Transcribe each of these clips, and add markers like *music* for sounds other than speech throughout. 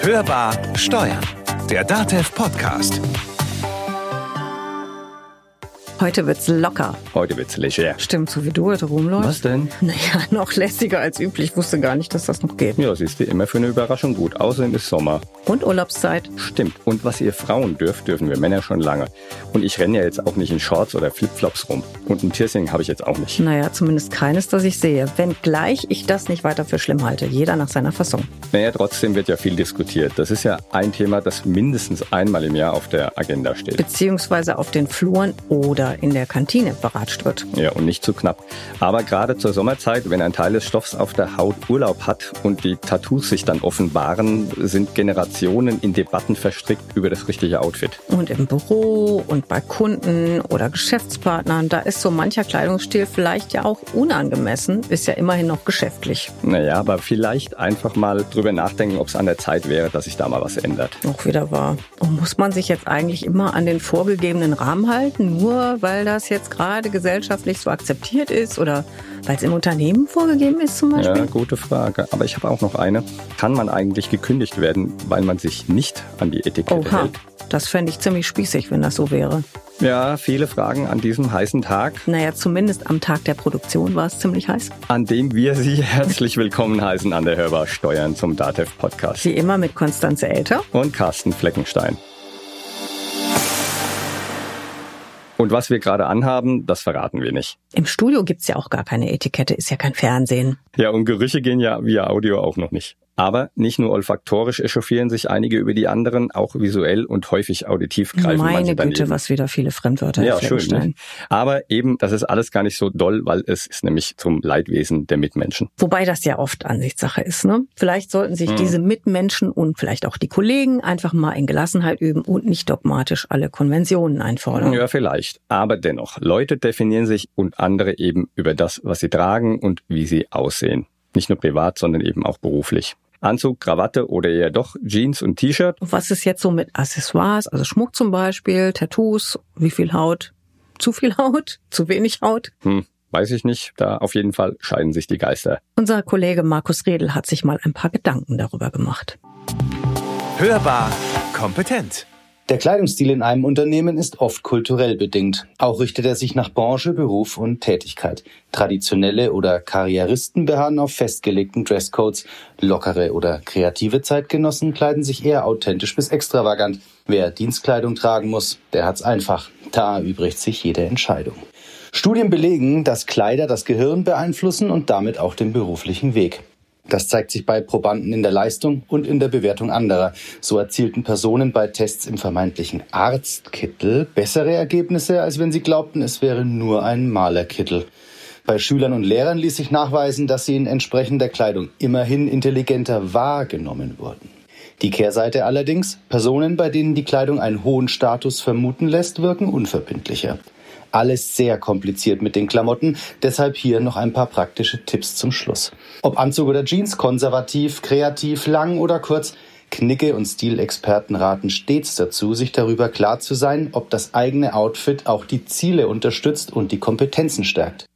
Hörbar Steuern, der DATEV Podcast. Heute wird's locker. Heute wird's leger. Stimmt, so wie du heute rumläufst. Was denn? Naja, *laughs* noch lässiger als üblich. Wusste gar nicht, dass das noch geht. Ja, siehst du, immer für eine Überraschung gut. Außerdem ist Sommer. Und Urlaubszeit. Stimmt. Und was ihr Frauen dürft, dürfen wir Männer schon lange. Und ich renne ja jetzt auch nicht in Shorts oder Flipflops rum. Und ein Piercing habe ich jetzt auch nicht. Naja, zumindest keines, das ich sehe. Wenngleich ich das nicht weiter für schlimm halte. Jeder nach seiner Fassung. Naja, trotzdem wird ja viel diskutiert. Das ist ja ein Thema, das mindestens einmal im Jahr auf der Agenda steht. Beziehungsweise auf den Fluren oder in der Kantine beratscht wird. Ja, und nicht zu knapp. Aber gerade zur Sommerzeit, wenn ein Teil des Stoffs auf der Haut Urlaub hat und die Tattoos sich dann offenbaren, sind Generationen in Debatten verstrickt über das richtige Outfit. Und im Büro und bei Kunden oder Geschäftspartnern, da ist so mancher Kleidungsstil vielleicht ja auch unangemessen, ist ja immerhin noch geschäftlich. Naja, aber vielleicht einfach mal drüber nachdenken, ob es an der Zeit wäre, dass sich da mal was ändert. Auch wieder wahr. Und muss man sich jetzt eigentlich immer an den vorgegebenen Rahmen halten, nur weil das jetzt gerade gesellschaftlich so akzeptiert ist oder weil es im Unternehmen vorgegeben ist zum Beispiel? Ja, gute Frage. Aber ich habe auch noch eine. Kann man eigentlich gekündigt werden, weil man sich nicht an die Etikette Oha, hält? das fände ich ziemlich spießig, wenn das so wäre. Ja, viele Fragen an diesem heißen Tag, Naja, zumindest am Tag der Produktion war es ziemlich heiß. an dem wir Sie *laughs* herzlich willkommen heißen an der Hörbar Steuern zum DATEV Podcast. Wie immer mit Konstanze Elter. Und Carsten Fleckenstein. Und was wir gerade anhaben, das verraten wir nicht. Im Studio gibt's ja auch gar keine Etikette, ist ja kein Fernsehen. Ja, und Gerüche gehen ja via Audio auch noch nicht. Aber nicht nur olfaktorisch echauffieren sich einige über die anderen, auch visuell und häufig auditiv greifen Meine manche daneben. Güte, was wieder viele Fremdwörter. Ja, schön. Ne? Aber eben, das ist alles gar nicht so doll, weil es ist nämlich zum Leidwesen der Mitmenschen. Wobei das ja oft Ansichtssache ist. Ne? Vielleicht sollten Hm. sich diese Mitmenschen und vielleicht auch die Kollegen einfach mal in Gelassenheit üben und nicht dogmatisch alle Konventionen einfordern. Ja, vielleicht. Aber dennoch, Leute definieren sich und andere eben über das, was sie tragen und wie sie aussehen. Nicht nur privat, sondern eben auch beruflich. Anzug, Krawatte oder eher doch Jeans und T-Shirt? Und was ist jetzt so mit Accessoires, also Schmuck zum Beispiel, Tattoos, wie viel Haut? Zu viel Haut? Zu wenig Haut? Hm, weiß ich nicht. Da auf jeden Fall scheiden sich die Geister. Unser Kollege Markus Redl hat sich mal ein paar Gedanken darüber gemacht. Hörbar kompetent. Der Kleidungsstil in einem Unternehmen ist oft kulturell bedingt. Auch richtet er sich nach Branche, Beruf und Tätigkeit. Traditionelle oder Karrieristen beharren auf festgelegten Dresscodes. Lockere oder kreative Zeitgenossen kleiden sich eher authentisch bis extravagant. Wer Dienstkleidung tragen muss, der hat's einfach. Da erübrigt sich jede Entscheidung. Studien belegen, dass Kleider das Gehirn beeinflussen und damit auch den beruflichen Weg. Das zeigt sich bei Probanden in der Leistung und in der Bewertung anderer. So erzielten Personen bei Tests im vermeintlichen Arztkittel bessere Ergebnisse, als wenn sie glaubten, es wäre nur ein Malerkittel. Bei Schülern und Lehrern ließ sich nachweisen, dass sie in entsprechender Kleidung immerhin intelligenter wahrgenommen wurden. Die Kehrseite allerdings, Personen, bei denen die Kleidung einen hohen Status vermuten lässt, wirken unverbindlicher. Alles sehr kompliziert mit den Klamotten, deshalb hier noch ein paar praktische Tipps zum Schluss. Ob Anzug oder Jeans, konservativ, kreativ, lang oder kurz, Knicke und Stilexperten raten stets dazu, sich darüber klar zu sein, ob das eigene Outfit auch die Ziele unterstützt und die Kompetenzen stärkt.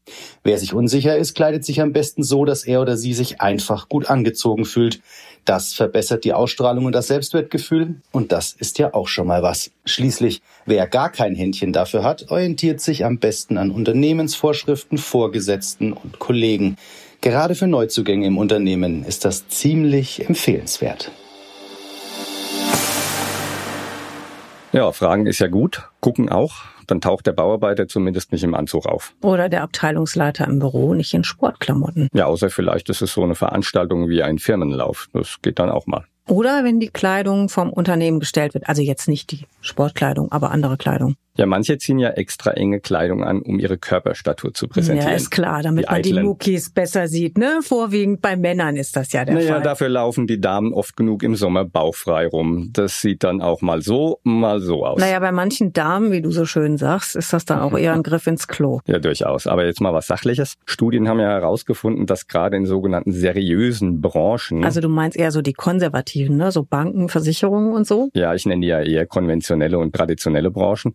Wer sich unsicher ist, kleidet sich am besten so, dass er oder sie sich einfach gut angezogen fühlt. Das verbessert die Ausstrahlung und das Selbstwertgefühl und das ist ja auch schon mal was. Schließlich, wer gar kein Händchen dafür hat, orientiert sich am besten an Unternehmensvorschriften, Vorgesetzten und Kollegen. Gerade für Neuzugänge im Unternehmen ist das ziemlich empfehlenswert. Ja, Fragen ist ja gut, gucken auch. Dann taucht der Bauarbeiter zumindest nicht im Anzug auf. Oder der Abteilungsleiter im Büro nicht in Sportklamotten. Ja, außer vielleicht ist es so eine Veranstaltung wie ein Firmenlauf. Das geht dann auch mal. Oder wenn die Kleidung vom Unternehmen gestellt wird. Also jetzt nicht die Sportkleidung, aber andere Kleidung. Ja, manche ziehen ja extra enge Kleidung an, um ihre Körperstatur zu präsentieren. Ja, ist klar, damit Die man die Eitlen. Muckis besser sieht. Ne? Vorwiegend bei Männern ist das ja der Naja, Fall. dafür laufen die Damen oft genug im Sommer bauchfrei rum. Das sieht dann auch mal so, mal so aus. Naja, bei manchen Damen, wie du so schön sagst, ist das dann auch eher ein Griff ins Klo. *laughs* Ja, durchaus. Aber jetzt mal was Sachliches. Studien haben ja herausgefunden, dass gerade in sogenannten seriösen Branchen, Also du meinst eher so die konservativen, ne? so Banken, Versicherungen und so? ja, ich nenne die ja eher konventionelle und traditionelle Branchen,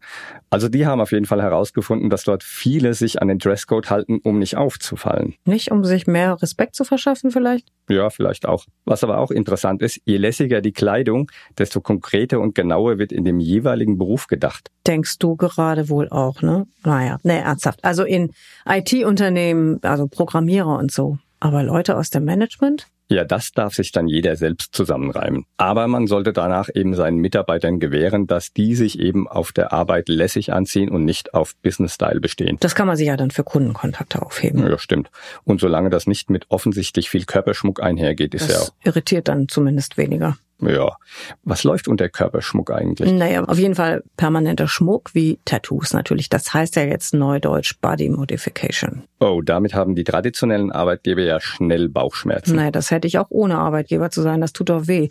Also die haben auf jeden Fall herausgefunden, dass dort viele sich an den Dresscode halten, um nicht aufzufallen. Nicht, um sich mehr Respekt zu verschaffen vielleicht? Ja, vielleicht auch. Was aber auch interessant ist, je lässiger die Kleidung, desto konkreter und genauer wird in dem jeweiligen Beruf gedacht. Denkst du gerade wohl auch, ne? Naja, ne, ernsthaft. Also in IT-Unternehmen, also Programmierer und so. Aber Leute aus dem Management? Ja, das darf sich dann jeder selbst zusammenreimen. Aber man sollte danach eben seinen Mitarbeitern gewähren, dass die sich eben auf der Arbeit lässig anziehen und nicht auf Business-Style bestehen. Das kann man sich ja dann für Kundenkontakte aufheben. Ja, stimmt. Und solange das nicht mit offensichtlich viel Körperschmuck einhergeht, ist das ja auch. irritiert dann zumindest weniger. Ja. Was läuft unter Körperschmuck eigentlich? Naja, auf jeden Fall permanenter Schmuck wie Tattoos natürlich. Das heißt ja jetzt neudeutsch Body Modification. Oh, damit haben die traditionellen Arbeitgeber ja schnell Bauchschmerzen. Naja, das hätte ich auch ohne Arbeitgeber zu sein. Das tut doch weh.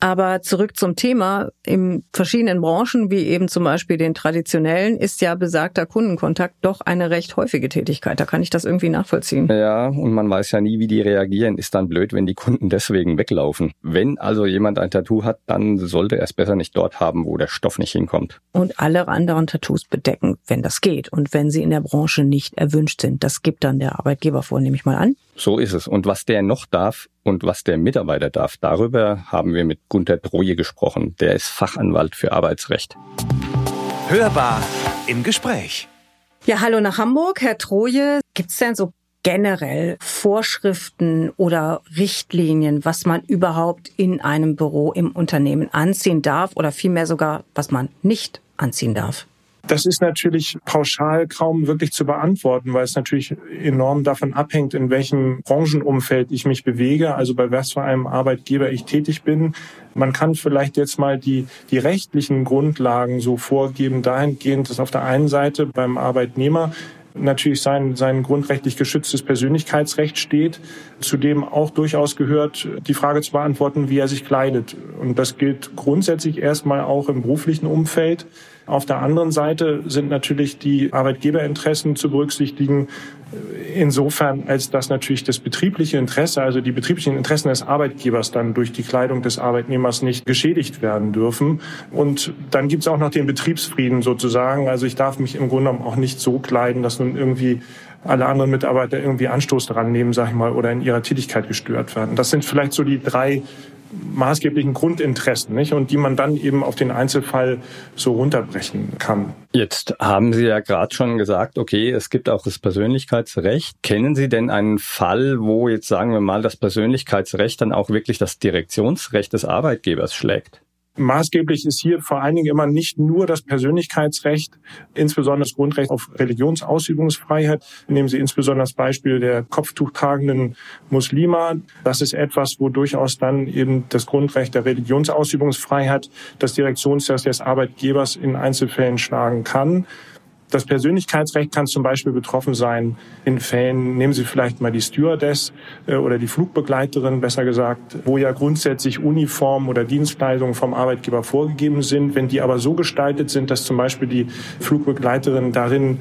Aber zurück zum Thema. In verschiedenen Branchen, wie eben zum Beispiel den traditionellen, ist ja besagter Kundenkontakt doch eine recht häufige Tätigkeit. Da kann ich das irgendwie nachvollziehen. Ja, und man weiß ja nie, wie die reagieren. Ist dann blöd, wenn die Kunden deswegen weglaufen. Wenn also jemand ein Tattoo hat, dann sollte er es besser nicht dort haben, wo der Stoff nicht hinkommt. Und alle anderen Tattoos bedecken, wenn das geht. Und wenn sie in der Branche nicht erwünscht sind. Das gibt dann der Arbeitgeber vor, nehme ich mal an. So ist es. Und was der noch darf und was der Mitarbeiter darf, darüber haben wir mit Gunther Troje gesprochen. Der ist Fachanwalt für Arbeitsrecht. Hörbar im Gespräch. Ja, hallo nach Hamburg, Herr Troje. Gibt es denn so generell Vorschriften oder Richtlinien, was man überhaupt in einem Büro im Unternehmen anziehen darf oder vielmehr sogar, was man nicht anziehen darf? Das ist natürlich pauschal kaum wirklich zu beantworten, weil es natürlich enorm davon abhängt, in welchem Branchenumfeld ich mich bewege, also bei was für einem Arbeitgeber ich tätig bin. Man kann vielleicht jetzt mal die, die rechtlichen Grundlagen so vorgeben, dahingehend, dass auf der einen Seite beim Arbeitnehmer natürlich sein, sein grundrechtlich geschütztes Persönlichkeitsrecht steht, zu dem auch durchaus gehört, die Frage zu beantworten, wie er sich kleidet. Und das gilt grundsätzlich erstmal auch im beruflichen Umfeld. Auf der anderen Seite sind natürlich die Arbeitgeberinteressen zu berücksichtigen, insofern, als dass natürlich das betriebliche Interesse, also die betrieblichen Interessen des Arbeitgebers dann durch die Kleidung des Arbeitnehmers nicht geschädigt werden dürfen. Und dann gibt es auch noch den Betriebsfrieden sozusagen. Also ich darf mich im Grunde genommen auch nicht so kleiden, dass nun irgendwie alle anderen Mitarbeiter irgendwie Anstoß daran nehmen, sag ich mal, oder in ihrer Tätigkeit gestört werden. Das sind vielleicht so die drei maßgeblichen Grundinteressen, nicht? Und die man dann eben auf den Einzelfall so runterbrechen kann. Jetzt haben Sie ja gerade schon gesagt, okay, es gibt auch das Persönlichkeitsrecht. Kennen Sie denn einen Fall, wo jetzt sagen wir mal das Persönlichkeitsrecht dann auch wirklich das Direktionsrecht des Arbeitgebers schlägt? Maßgeblich ist hier vor allen Dingen immer nicht nur das Persönlichkeitsrecht, insbesondere das Grundrecht auf Religionsausübungsfreiheit. Nehmen Sie insbesondere das Beispiel der kopftuchtragenden Muslima. Das ist etwas, wo durchaus dann eben das Grundrecht der Religionsausübungsfreiheit das Direktionsrecht des Arbeitgebers in Einzelfällen schlagen kann. Das Persönlichkeitsrecht kann zum Beispiel betroffen sein in Fällen, nehmen Sie vielleicht mal die Stewardess äh, oder die Flugbegleiterin, besser gesagt, wo ja grundsätzlich Uniform oder Dienstleistungen vom Arbeitgeber vorgegeben sind. Wenn die aber so gestaltet sind, dass zum Beispiel die Flugbegleiterin darin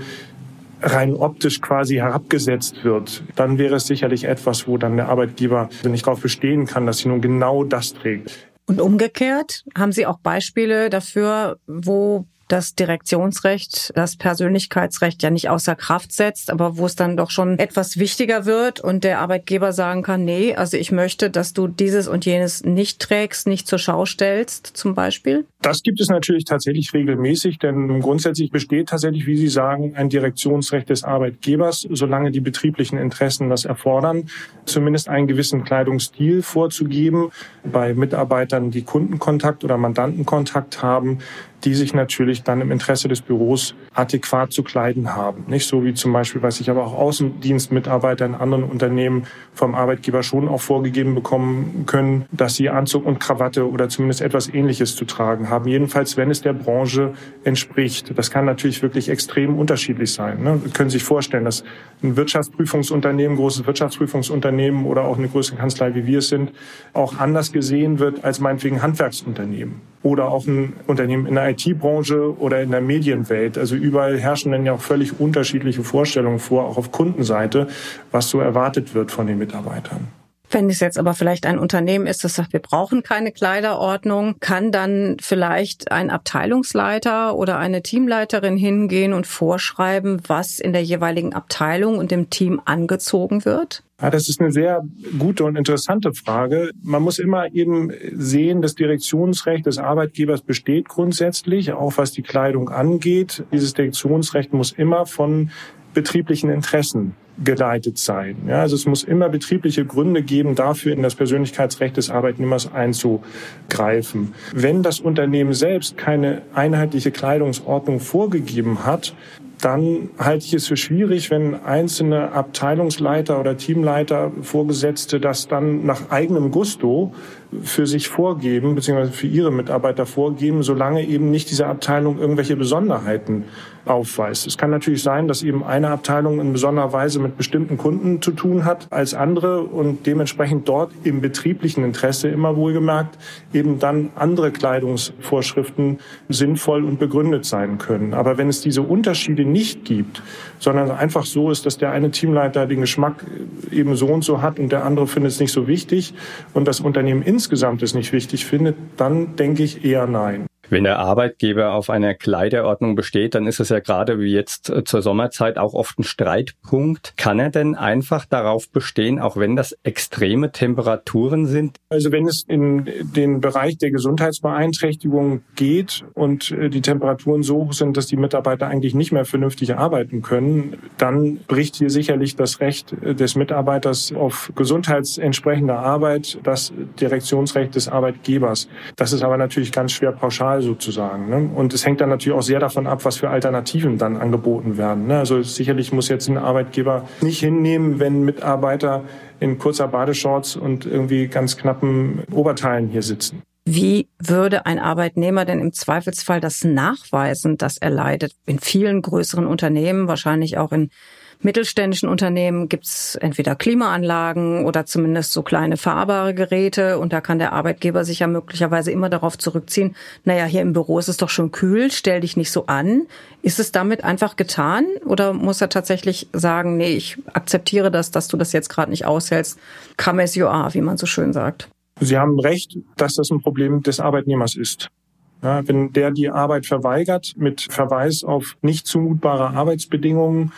rein optisch quasi herabgesetzt wird, dann wäre es sicherlich etwas, wo dann der Arbeitgeber nicht darauf bestehen kann, dass sie nun genau das trägt. Und umgekehrt haben Sie auch Beispiele dafür, wo das Direktionsrecht, das Persönlichkeitsrecht ja nicht außer Kraft setzt, aber wo es dann doch schon etwas wichtiger wird und der Arbeitgeber sagen kann, nee, also ich möchte, dass du dieses und jenes nicht trägst, nicht zur Schau stellst, zum Beispiel? Das gibt es natürlich tatsächlich regelmäßig, denn grundsätzlich besteht tatsächlich, wie Sie sagen, ein Direktionsrecht des Arbeitgebers, solange die betrieblichen Interessen das erfordern, zumindest einen gewissen Kleidungsstil vorzugeben. Bei Mitarbeitern, die Kundenkontakt oder Mandantenkontakt haben, die sich natürlich dann im Interesse des Büros adäquat zu kleiden haben. Nicht so wie zum Beispiel, weiß ich aber auch Außendienstmitarbeiter in anderen Unternehmen vom Arbeitgeber schon auch vorgegeben bekommen können, dass sie Anzug und Krawatte oder zumindest etwas Ähnliches zu tragen haben. Jedenfalls, wenn es der Branche entspricht. Das kann natürlich wirklich extrem unterschiedlich sein. Ne? Sie können sich vorstellen, dass ein Wirtschaftsprüfungsunternehmen, großes Wirtschaftsprüfungsunternehmen oder auch eine größere Kanzlei, wie wir es sind, auch anders gesehen wird als meinetwegen Handwerksunternehmen oder auch ein Unternehmen in der IT-Branche oder in der Medienwelt. Also überall herrschen dann ja auch völlig unterschiedliche Vorstellungen vor, auch auf Kundenseite, was so erwartet wird von den Mitarbeitern. Wenn es jetzt aber vielleicht ein Unternehmen ist, das sagt, wir brauchen keine Kleiderordnung, kann dann vielleicht ein Abteilungsleiter oder eine Teamleiterin hingehen und vorschreiben, was in der jeweiligen Abteilung und dem Team angezogen wird? Ja, das ist eine sehr gute und interessante Frage. Man muss immer eben sehen, das Direktionsrecht des Arbeitgebers besteht grundsätzlich, auch was die Kleidung angeht. Dieses Direktionsrecht muss immer von betrieblichen Interessen geleitet sein. Ja, also es muss immer betriebliche Gründe geben, dafür in das Persönlichkeitsrecht des Arbeitnehmers einzugreifen. Wenn das Unternehmen selbst keine einheitliche Kleidungsordnung vorgegeben hat, dann halte ich es für schwierig, wenn einzelne Abteilungsleiter oder Teamleiter, Vorgesetzte das dann nach eigenem Gusto für sich vorgeben, beziehungsweise für ihre Mitarbeiter vorgeben, solange eben nicht diese Abteilung irgendwelche Besonderheiten aufweist. Es kann natürlich sein, dass eben eine Abteilung in besonderer Weise mit bestimmten Kunden zu tun hat als andere und dementsprechend dort im betrieblichen Interesse immer wohlgemerkt eben dann andere Kleidungsvorschriften sinnvoll und begründet sein können. Aber wenn es diese Unterschiede nicht gibt, sondern einfach so ist, dass der eine Teamleiter den Geschmack eben so und so hat und der andere findet es nicht so wichtig und das Unternehmen insgesamt es nicht wichtig findet, dann denke ich eher nein. Wenn der Arbeitgeber auf einer Kleiderordnung besteht, dann ist es ja gerade wie jetzt äh, zur Sommerzeit auch oft ein Streitpunkt. Kann er denn einfach darauf bestehen, auch wenn das extreme Temperaturen sind? Also wenn es in den Bereich der Gesundheitsbeeinträchtigung geht und äh, die Temperaturen so hoch sind, dass die Mitarbeiter eigentlich nicht mehr vernünftig arbeiten können, dann bricht hier sicherlich das Recht äh, des Mitarbeiters auf gesundheitsentsprechende Arbeit, das Direktionsrecht des Arbeitgebers. Das ist aber natürlich ganz schwer pauschal Wahl sozusagen. Ne? Und es hängt dann natürlich auch sehr davon ab, was für Alternativen dann angeboten werden. Ne? Also sicherlich muss jetzt ein Arbeitgeber nicht hinnehmen, wenn Mitarbeiter in kurzer Badeshorts und irgendwie ganz knappen Oberteilen hier sitzen. Wie würde ein Arbeitnehmer denn im Zweifelsfall das nachweisen, dass er leidet? In vielen größeren Unternehmen, wahrscheinlich auch in mittelständischen Unternehmen gibt's entweder Klimaanlagen oder zumindest so kleine fahrbare Geräte und da kann der Arbeitgeber sich ja möglicherweise immer darauf zurückziehen, naja, hier im Büro ist es doch schon kühl, stell dich nicht so an. Ist es damit einfach getan oder muss er tatsächlich sagen, nee, ich akzeptiere das, dass du das jetzt gerade nicht aushältst, come as you are, wie man so schön sagt? Sie haben recht, dass das ein Problem des Arbeitnehmers ist. Ja, wenn der die Arbeit verweigert mit Verweis auf nicht zumutbare Arbeitsbedingungen,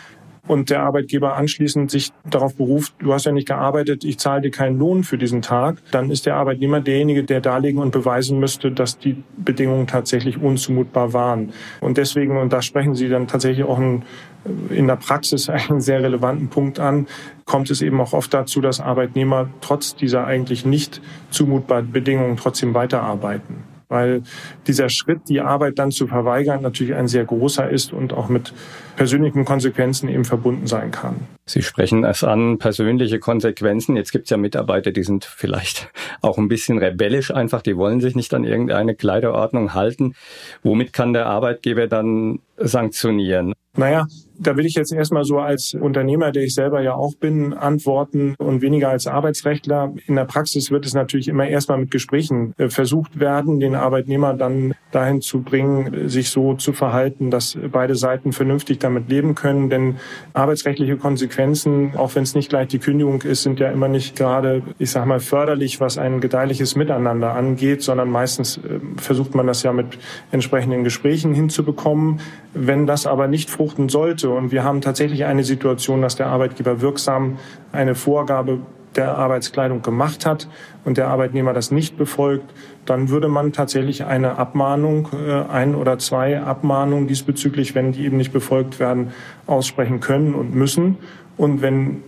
und der Arbeitgeber anschließend sich darauf beruft, du hast ja nicht gearbeitet, ich zahle dir keinen Lohn für diesen Tag, dann ist der Arbeitnehmer derjenige, der darlegen und beweisen müsste, dass die Bedingungen tatsächlich unzumutbar waren. Und deswegen, und da sprechen Sie dann tatsächlich auch einen, in der Praxis *laughs* einen sehr relevanten Punkt an, kommt es eben auch oft dazu, dass Arbeitnehmer trotz dieser eigentlich nicht zumutbaren Bedingungen trotzdem weiterarbeiten weil dieser Schritt, die Arbeit dann zu verweigern, natürlich ein sehr großer ist und auch mit persönlichen Konsequenzen eben verbunden sein kann. Sie sprechen es an, persönliche Konsequenzen. Jetzt gibt es ja Mitarbeiter, die sind vielleicht *laughs* auch ein bisschen rebellisch einfach, die wollen sich nicht an irgendeine Kleiderordnung halten. Womit kann der Arbeitgeber dann sanktionieren? Naja, da will ich jetzt erstmal so als Unternehmer, der ich selber ja auch bin, antworten und weniger als Arbeitsrechtler. In der Praxis wird es natürlich immer erstmal mit Gesprächen äh, versucht werden, den Arbeitnehmer dann dahin zu bringen, sich so zu verhalten, dass beide Seiten vernünftig damit leben können. Denn arbeitsrechtliche Konsequenzen, auch wenn es nicht gleich die Kündigung ist, sind ja immer nicht gerade, ich sag mal, förderlich, was ein gedeihliches Miteinander angeht, sondern meistens äh, versucht man das ja mit entsprechenden Gesprächen hinzubekommen. Wenn das aber nicht fruchten sollte, und wir haben tatsächlich eine Situation, dass der Arbeitgeber wirksam eine Vorgabe der Arbeitskleidung gemacht hat und der Arbeitnehmer das nicht befolgt, dann würde man tatsächlich eine Abmahnung, äh, ein oder zwei Abmahnungen diesbezüglich, wenn die eben nicht befolgt werden, aussprechen können und müssen. Und wenn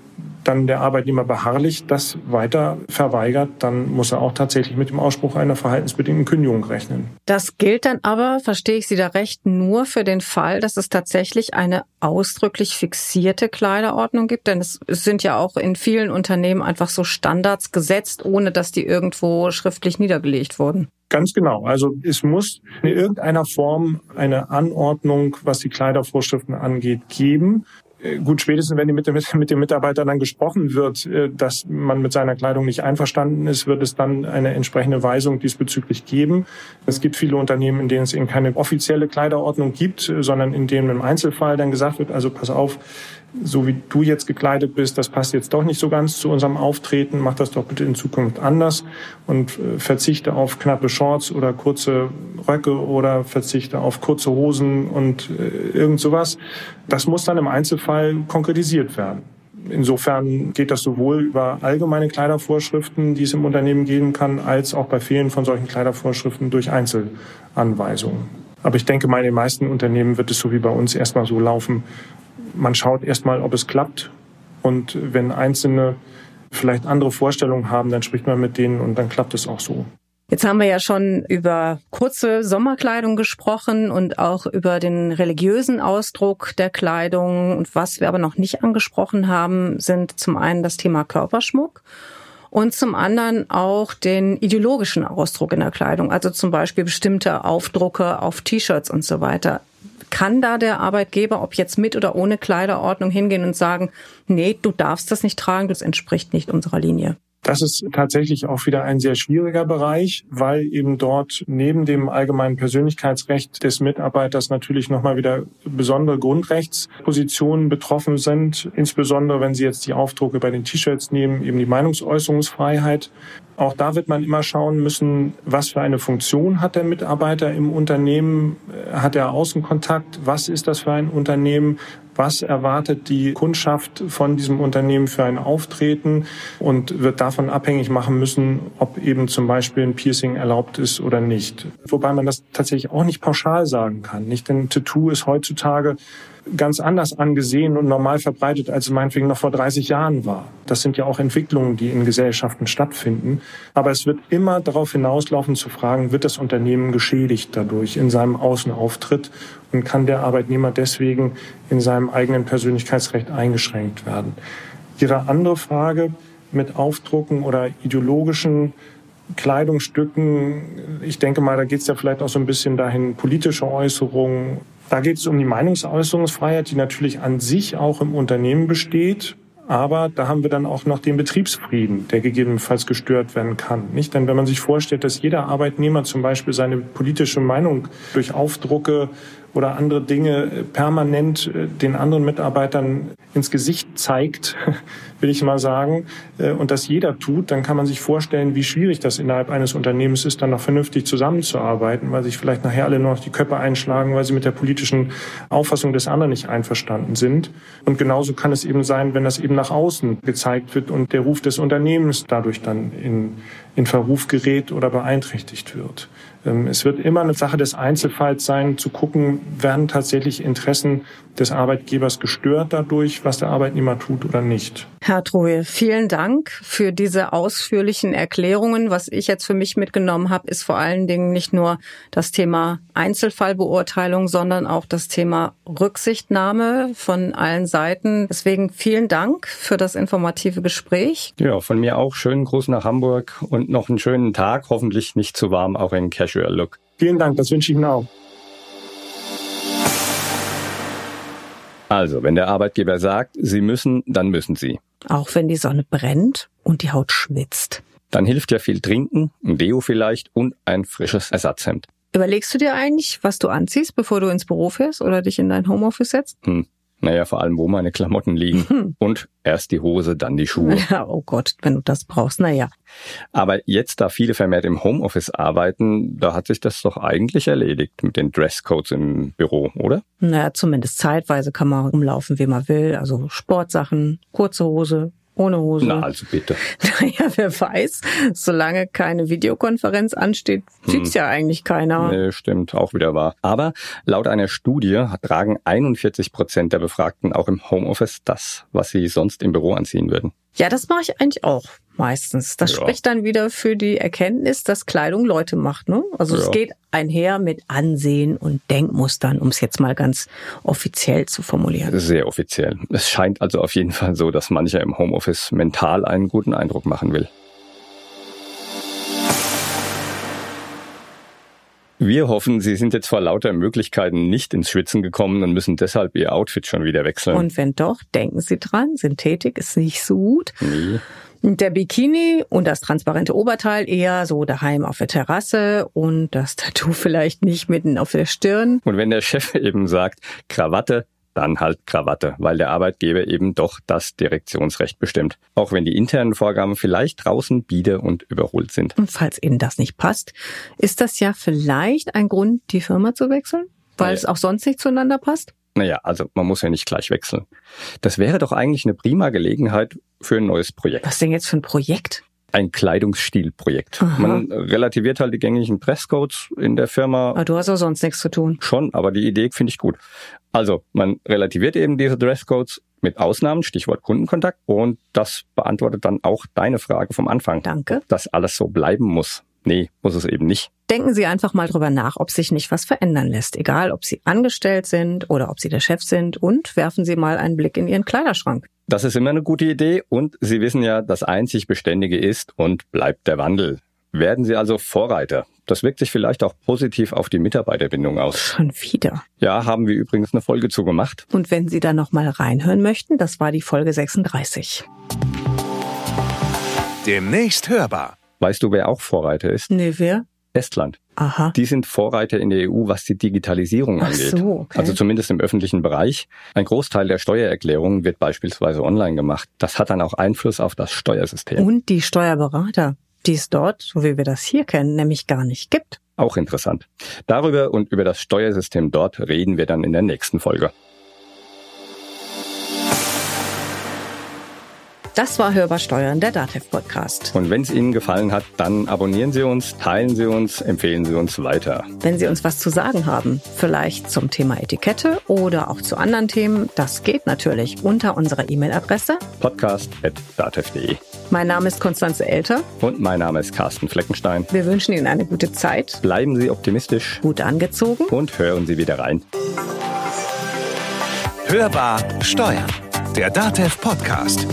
dann der Arbeitnehmer beharrlich das weiter verweigert, dann muss er auch tatsächlich mit dem Ausspruch einer verhaltensbedingten Kündigung rechnen. Das gilt dann aber, verstehe ich Sie da recht, nur für den Fall, dass es tatsächlich eine ausdrücklich fixierte Kleiderordnung gibt. Denn es sind ja auch in vielen Unternehmen einfach so Standards gesetzt, ohne dass die irgendwo schriftlich niedergelegt wurden. Ganz genau. Also es muss in irgendeiner Form eine Anordnung, was die Kleidervorschriften angeht, geben. Äh, gut, spätestens wenn mit dem, mit dem Mitarbeiter dann gesprochen wird, äh, dass man mit seiner Kleidung nicht einverstanden ist, wird es dann eine entsprechende Weisung diesbezüglich geben. Es gibt viele Unternehmen, in denen es eben keine offizielle Kleiderordnung gibt, äh, sondern in denen im Einzelfall dann gesagt wird, also pass auf, so wie du jetzt gekleidet bist, das passt jetzt doch nicht so ganz zu unserem Auftreten, mach das doch bitte in Zukunft anders und äh, verzichte auf knappe Shorts oder kurze Röcke oder verzichte auf kurze Hosen und äh, irgend sowas. Das muss dann im Einzelfall konkretisiert werden. Insofern geht das sowohl über allgemeine Kleidervorschriften, die es im Unternehmen geben kann, als auch bei vielen von solchen Kleidervorschriften durch Einzelanweisungen. Aber ich denke mal, in den meisten Unternehmen wird es so wie bei uns erstmal so laufen. Man schaut erstmal, ob es klappt. Und wenn Einzelne vielleicht andere Vorstellungen haben, dann spricht man mit denen und dann klappt es auch so. Jetzt haben wir ja schon über kurze Sommerkleidung gesprochen und auch über den religiösen Ausdruck der Kleidung. Und was wir aber noch nicht angesprochen haben, sind zum einen das Thema Körperschmuck und zum anderen auch den ideologischen Ausdruck in der Kleidung, also zum Beispiel bestimmte Aufdrucke auf T-Shirts und so weiter. Kann da der Arbeitgeber, ob jetzt mit oder ohne Kleiderordnung, hingehen und sagen, nee, du darfst das nicht tragen, das entspricht nicht unserer Linie? Das ist tatsächlich auch wieder ein sehr schwieriger Bereich, weil eben dort neben dem allgemeinen Persönlichkeitsrecht des Mitarbeiters natürlich nochmal wieder besondere Grundrechtspositionen betroffen sind. Insbesondere wenn Sie jetzt die Aufdrucke bei den T-Shirts nehmen, eben die Meinungsäußerungsfreiheit. Auch da wird man immer schauen müssen, was für eine Funktion hat der Mitarbeiter im Unternehmen? Hat er Außenkontakt? Was ist das für ein Unternehmen? Was erwartet die Kundschaft von diesem Unternehmen für ein Auftreten und wird davon abhängig machen müssen, ob eben zum Beispiel ein Piercing erlaubt ist oder nicht. Wobei man das tatsächlich auch nicht pauschal sagen kann. Nicht, denn Tattoo ist heutzutage ganz anders angesehen und normal verbreitet, als es meinetwegen noch vor 30 Jahren war. Das sind ja auch Entwicklungen, die in Gesellschaften stattfinden. Aber es wird immer darauf hinauslaufen zu fragen, wird das Unternehmen geschädigt dadurch in seinem Außenauftritt und kann der Arbeitnehmer deswegen in seinem eigenen Persönlichkeitsrecht eingeschränkt werden. Ihre andere Frage mit Aufdrucken oder ideologischen Kleidungsstücken, ich denke mal, da geht es ja vielleicht auch so ein bisschen dahin, politische Äußerungen, da geht es um die Meinungsäußerungsfreiheit, die natürlich an sich auch im Unternehmen besteht. Aber da haben wir dann auch noch den Betriebsfrieden, der gegebenenfalls gestört werden kann. Nicht? Denn wenn man sich vorstellt, dass jeder Arbeitnehmer zum Beispiel seine politische Meinung durch Aufdrucke oder andere Dinge permanent äh, den anderen Mitarbeitern ins Gesicht zeigt, *laughs* will ich mal sagen, äh, und das jeder tut, dann kann man sich vorstellen, wie schwierig das innerhalb eines Unternehmens ist, dann noch vernünftig zusammenzuarbeiten, weil sich vielleicht nachher alle noch die Köpfe einschlagen, weil sie mit der politischen Auffassung des anderen nicht einverstanden sind. Und genauso kann es eben sein, wenn das eben nach außen gezeigt wird und der Ruf des Unternehmens dadurch dann in, in Verruf gerät oder beeinträchtigt wird. Ähm, es wird immer eine Sache des Einzelfalls sein, zu gucken, werden tatsächlich Interessen des Arbeitgebers gestört dadurch, was der Arbeitnehmer tut oder nicht. Herr Troje, vielen Dank für diese ausführlichen Erklärungen. Was ich jetzt für mich mitgenommen habe, ist vor allen Dingen nicht nur das Thema Einzelfallbeurteilung, sondern auch das Thema Rücksichtnahme von allen Seiten. Deswegen vielen Dank für das informative Gespräch. Ja, von mir auch schönen Gruß nach Hamburg und noch einen schönen Tag, hoffentlich nicht zu warm, auch in Casual Look. Vielen Dank, das wünsche ich Ihnen auch. Also, wenn der Arbeitgeber sagt, Sie müssen, dann müssen Sie. Auch wenn die Sonne brennt und die Haut schwitzt. Dann hilft ja viel Trinken, ein Deo vielleicht und ein frisches Ersatzhemd. Überlegst du dir eigentlich, was du anziehst, bevor du ins Büro fährst oder dich in dein Homeoffice setzt? Hm. Naja, vor allem, wo meine Klamotten liegen. Hm. Und erst die Hose, dann die Schuhe. Ja, oh Gott, wenn du das brauchst, naja. Aber jetzt, da viele vermehrt im Homeoffice arbeiten, da hat sich das doch eigentlich erledigt mit den Dresscodes im Büro, oder? Naja, zumindest zeitweise kann man rumlaufen, wie man will. Also Sportsachen, kurze Hose, ohne Hose. Na, also bitte. *laughs* Naja, wer weiß, solange keine Videokonferenz ansteht, sieht's hm. ja eigentlich keiner. Nee, stimmt, auch wieder wahr. Aber laut einer Studie tragen 41 Prozent der Befragten auch im Homeoffice das, was sie sonst im Büro anziehen würden. Ja, das mache ich eigentlich auch meistens. Das ja. spricht dann wieder für die Erkenntnis, dass Kleidung Leute macht. Ne? Also ja. es geht einher mit Ansehen und Denkmustern, um es jetzt mal ganz offiziell zu formulieren. Sehr offiziell. Es scheint also auf jeden Fall so, dass mancher im Homeoffice mental einen guten Eindruck machen will. Wir hoffen, Sie sind jetzt vor lauter Möglichkeiten nicht ins Schwitzen gekommen und müssen deshalb Ihr Outfit schon wieder wechseln. Und wenn doch, denken Sie dran, Synthetik ist nicht so gut. Nee. Der Bikini und das transparente Oberteil eher so daheim auf der Terrasse und das Tattoo *laughs* vielleicht nicht mitten auf der Stirn. Und wenn der Chef *laughs* eben sagt, Krawatte, dann halt Krawatte, weil der Arbeitgeber eben doch das Direktionsrecht bestimmt. Auch wenn die internen Vorgaben vielleicht draußen biede und überholt sind. Und falls Ihnen das nicht passt, ist das ja vielleicht ein Grund, die Firma zu wechseln? Weil Ja. es auch sonst nicht zueinander passt? Naja, also man muss ja nicht gleich wechseln. Das wäre doch eigentlich eine prima Gelegenheit für ein neues Projekt. Was denn jetzt für ein Projekt? Ein Kleidungsstilprojekt. Aha. Man relativiert halt die gängigen Dresscodes in der Firma Aber du hast auch sonst nichts zu tun. schon, aber die Idee finde ich gut. Also, man relativiert eben diese Dresscodes mit Ausnahmen, Stichwort Kundenkontakt, und das beantwortet dann auch deine Frage vom Anfang. Danke. Ob das alles so bleiben muss. Nee, muss es eben nicht. Denken Sie einfach mal drüber nach, ob sich nicht was verändern lässt. Egal, ob Sie angestellt sind oder ob Sie der Chef sind. Und werfen Sie mal einen Blick in Ihren Kleiderschrank. Das ist immer eine gute Idee und Sie wissen ja, das einzig Beständige ist und bleibt der Wandel. Werden Sie also Vorreiter. Das wirkt sich vielleicht auch positiv auf die Mitarbeiterbindung aus. Schon wieder. Ja, haben wir übrigens eine Folge zu gemacht. Und wenn Sie da noch mal reinhören möchten, das war die Folge 36. Demnächst hörbar. Weißt du, wer auch Vorreiter ist? Nee, wer? Estland. Aha. Die sind Vorreiter in der EU, was die Digitalisierung Ach angeht. so, okay. Also zumindest im öffentlichen Bereich. Ein Großteil der Steuererklärungen wird beispielsweise online gemacht. Das hat dann auch Einfluss auf das Steuersystem. Und die Steuerberater, die es dort, so wie wir das hier kennen, nämlich gar nicht gibt. Auch interessant. Darüber und über das Steuersystem dort reden wir dann in der nächsten Folge. Das war Hörbar Steuern, der DATEV Podcast. Und wenn es Ihnen gefallen hat, dann abonnieren Sie uns, teilen Sie uns, empfehlen Sie uns weiter. Wenn Sie uns was zu sagen haben, vielleicht zum Thema Etikette oder auch zu anderen Themen, das geht natürlich unter unserer E-Mail-Adresse. Podcast.datev.de. Mein Name ist Konstanze Elter. Und mein Name ist Carsten Fleckenstein. Wir wünschen Ihnen eine gute Zeit, Bleiben Sie optimistisch gut angezogen. und hören Sie wieder rein. Hörbar Steuern. Der DATEV Podcast.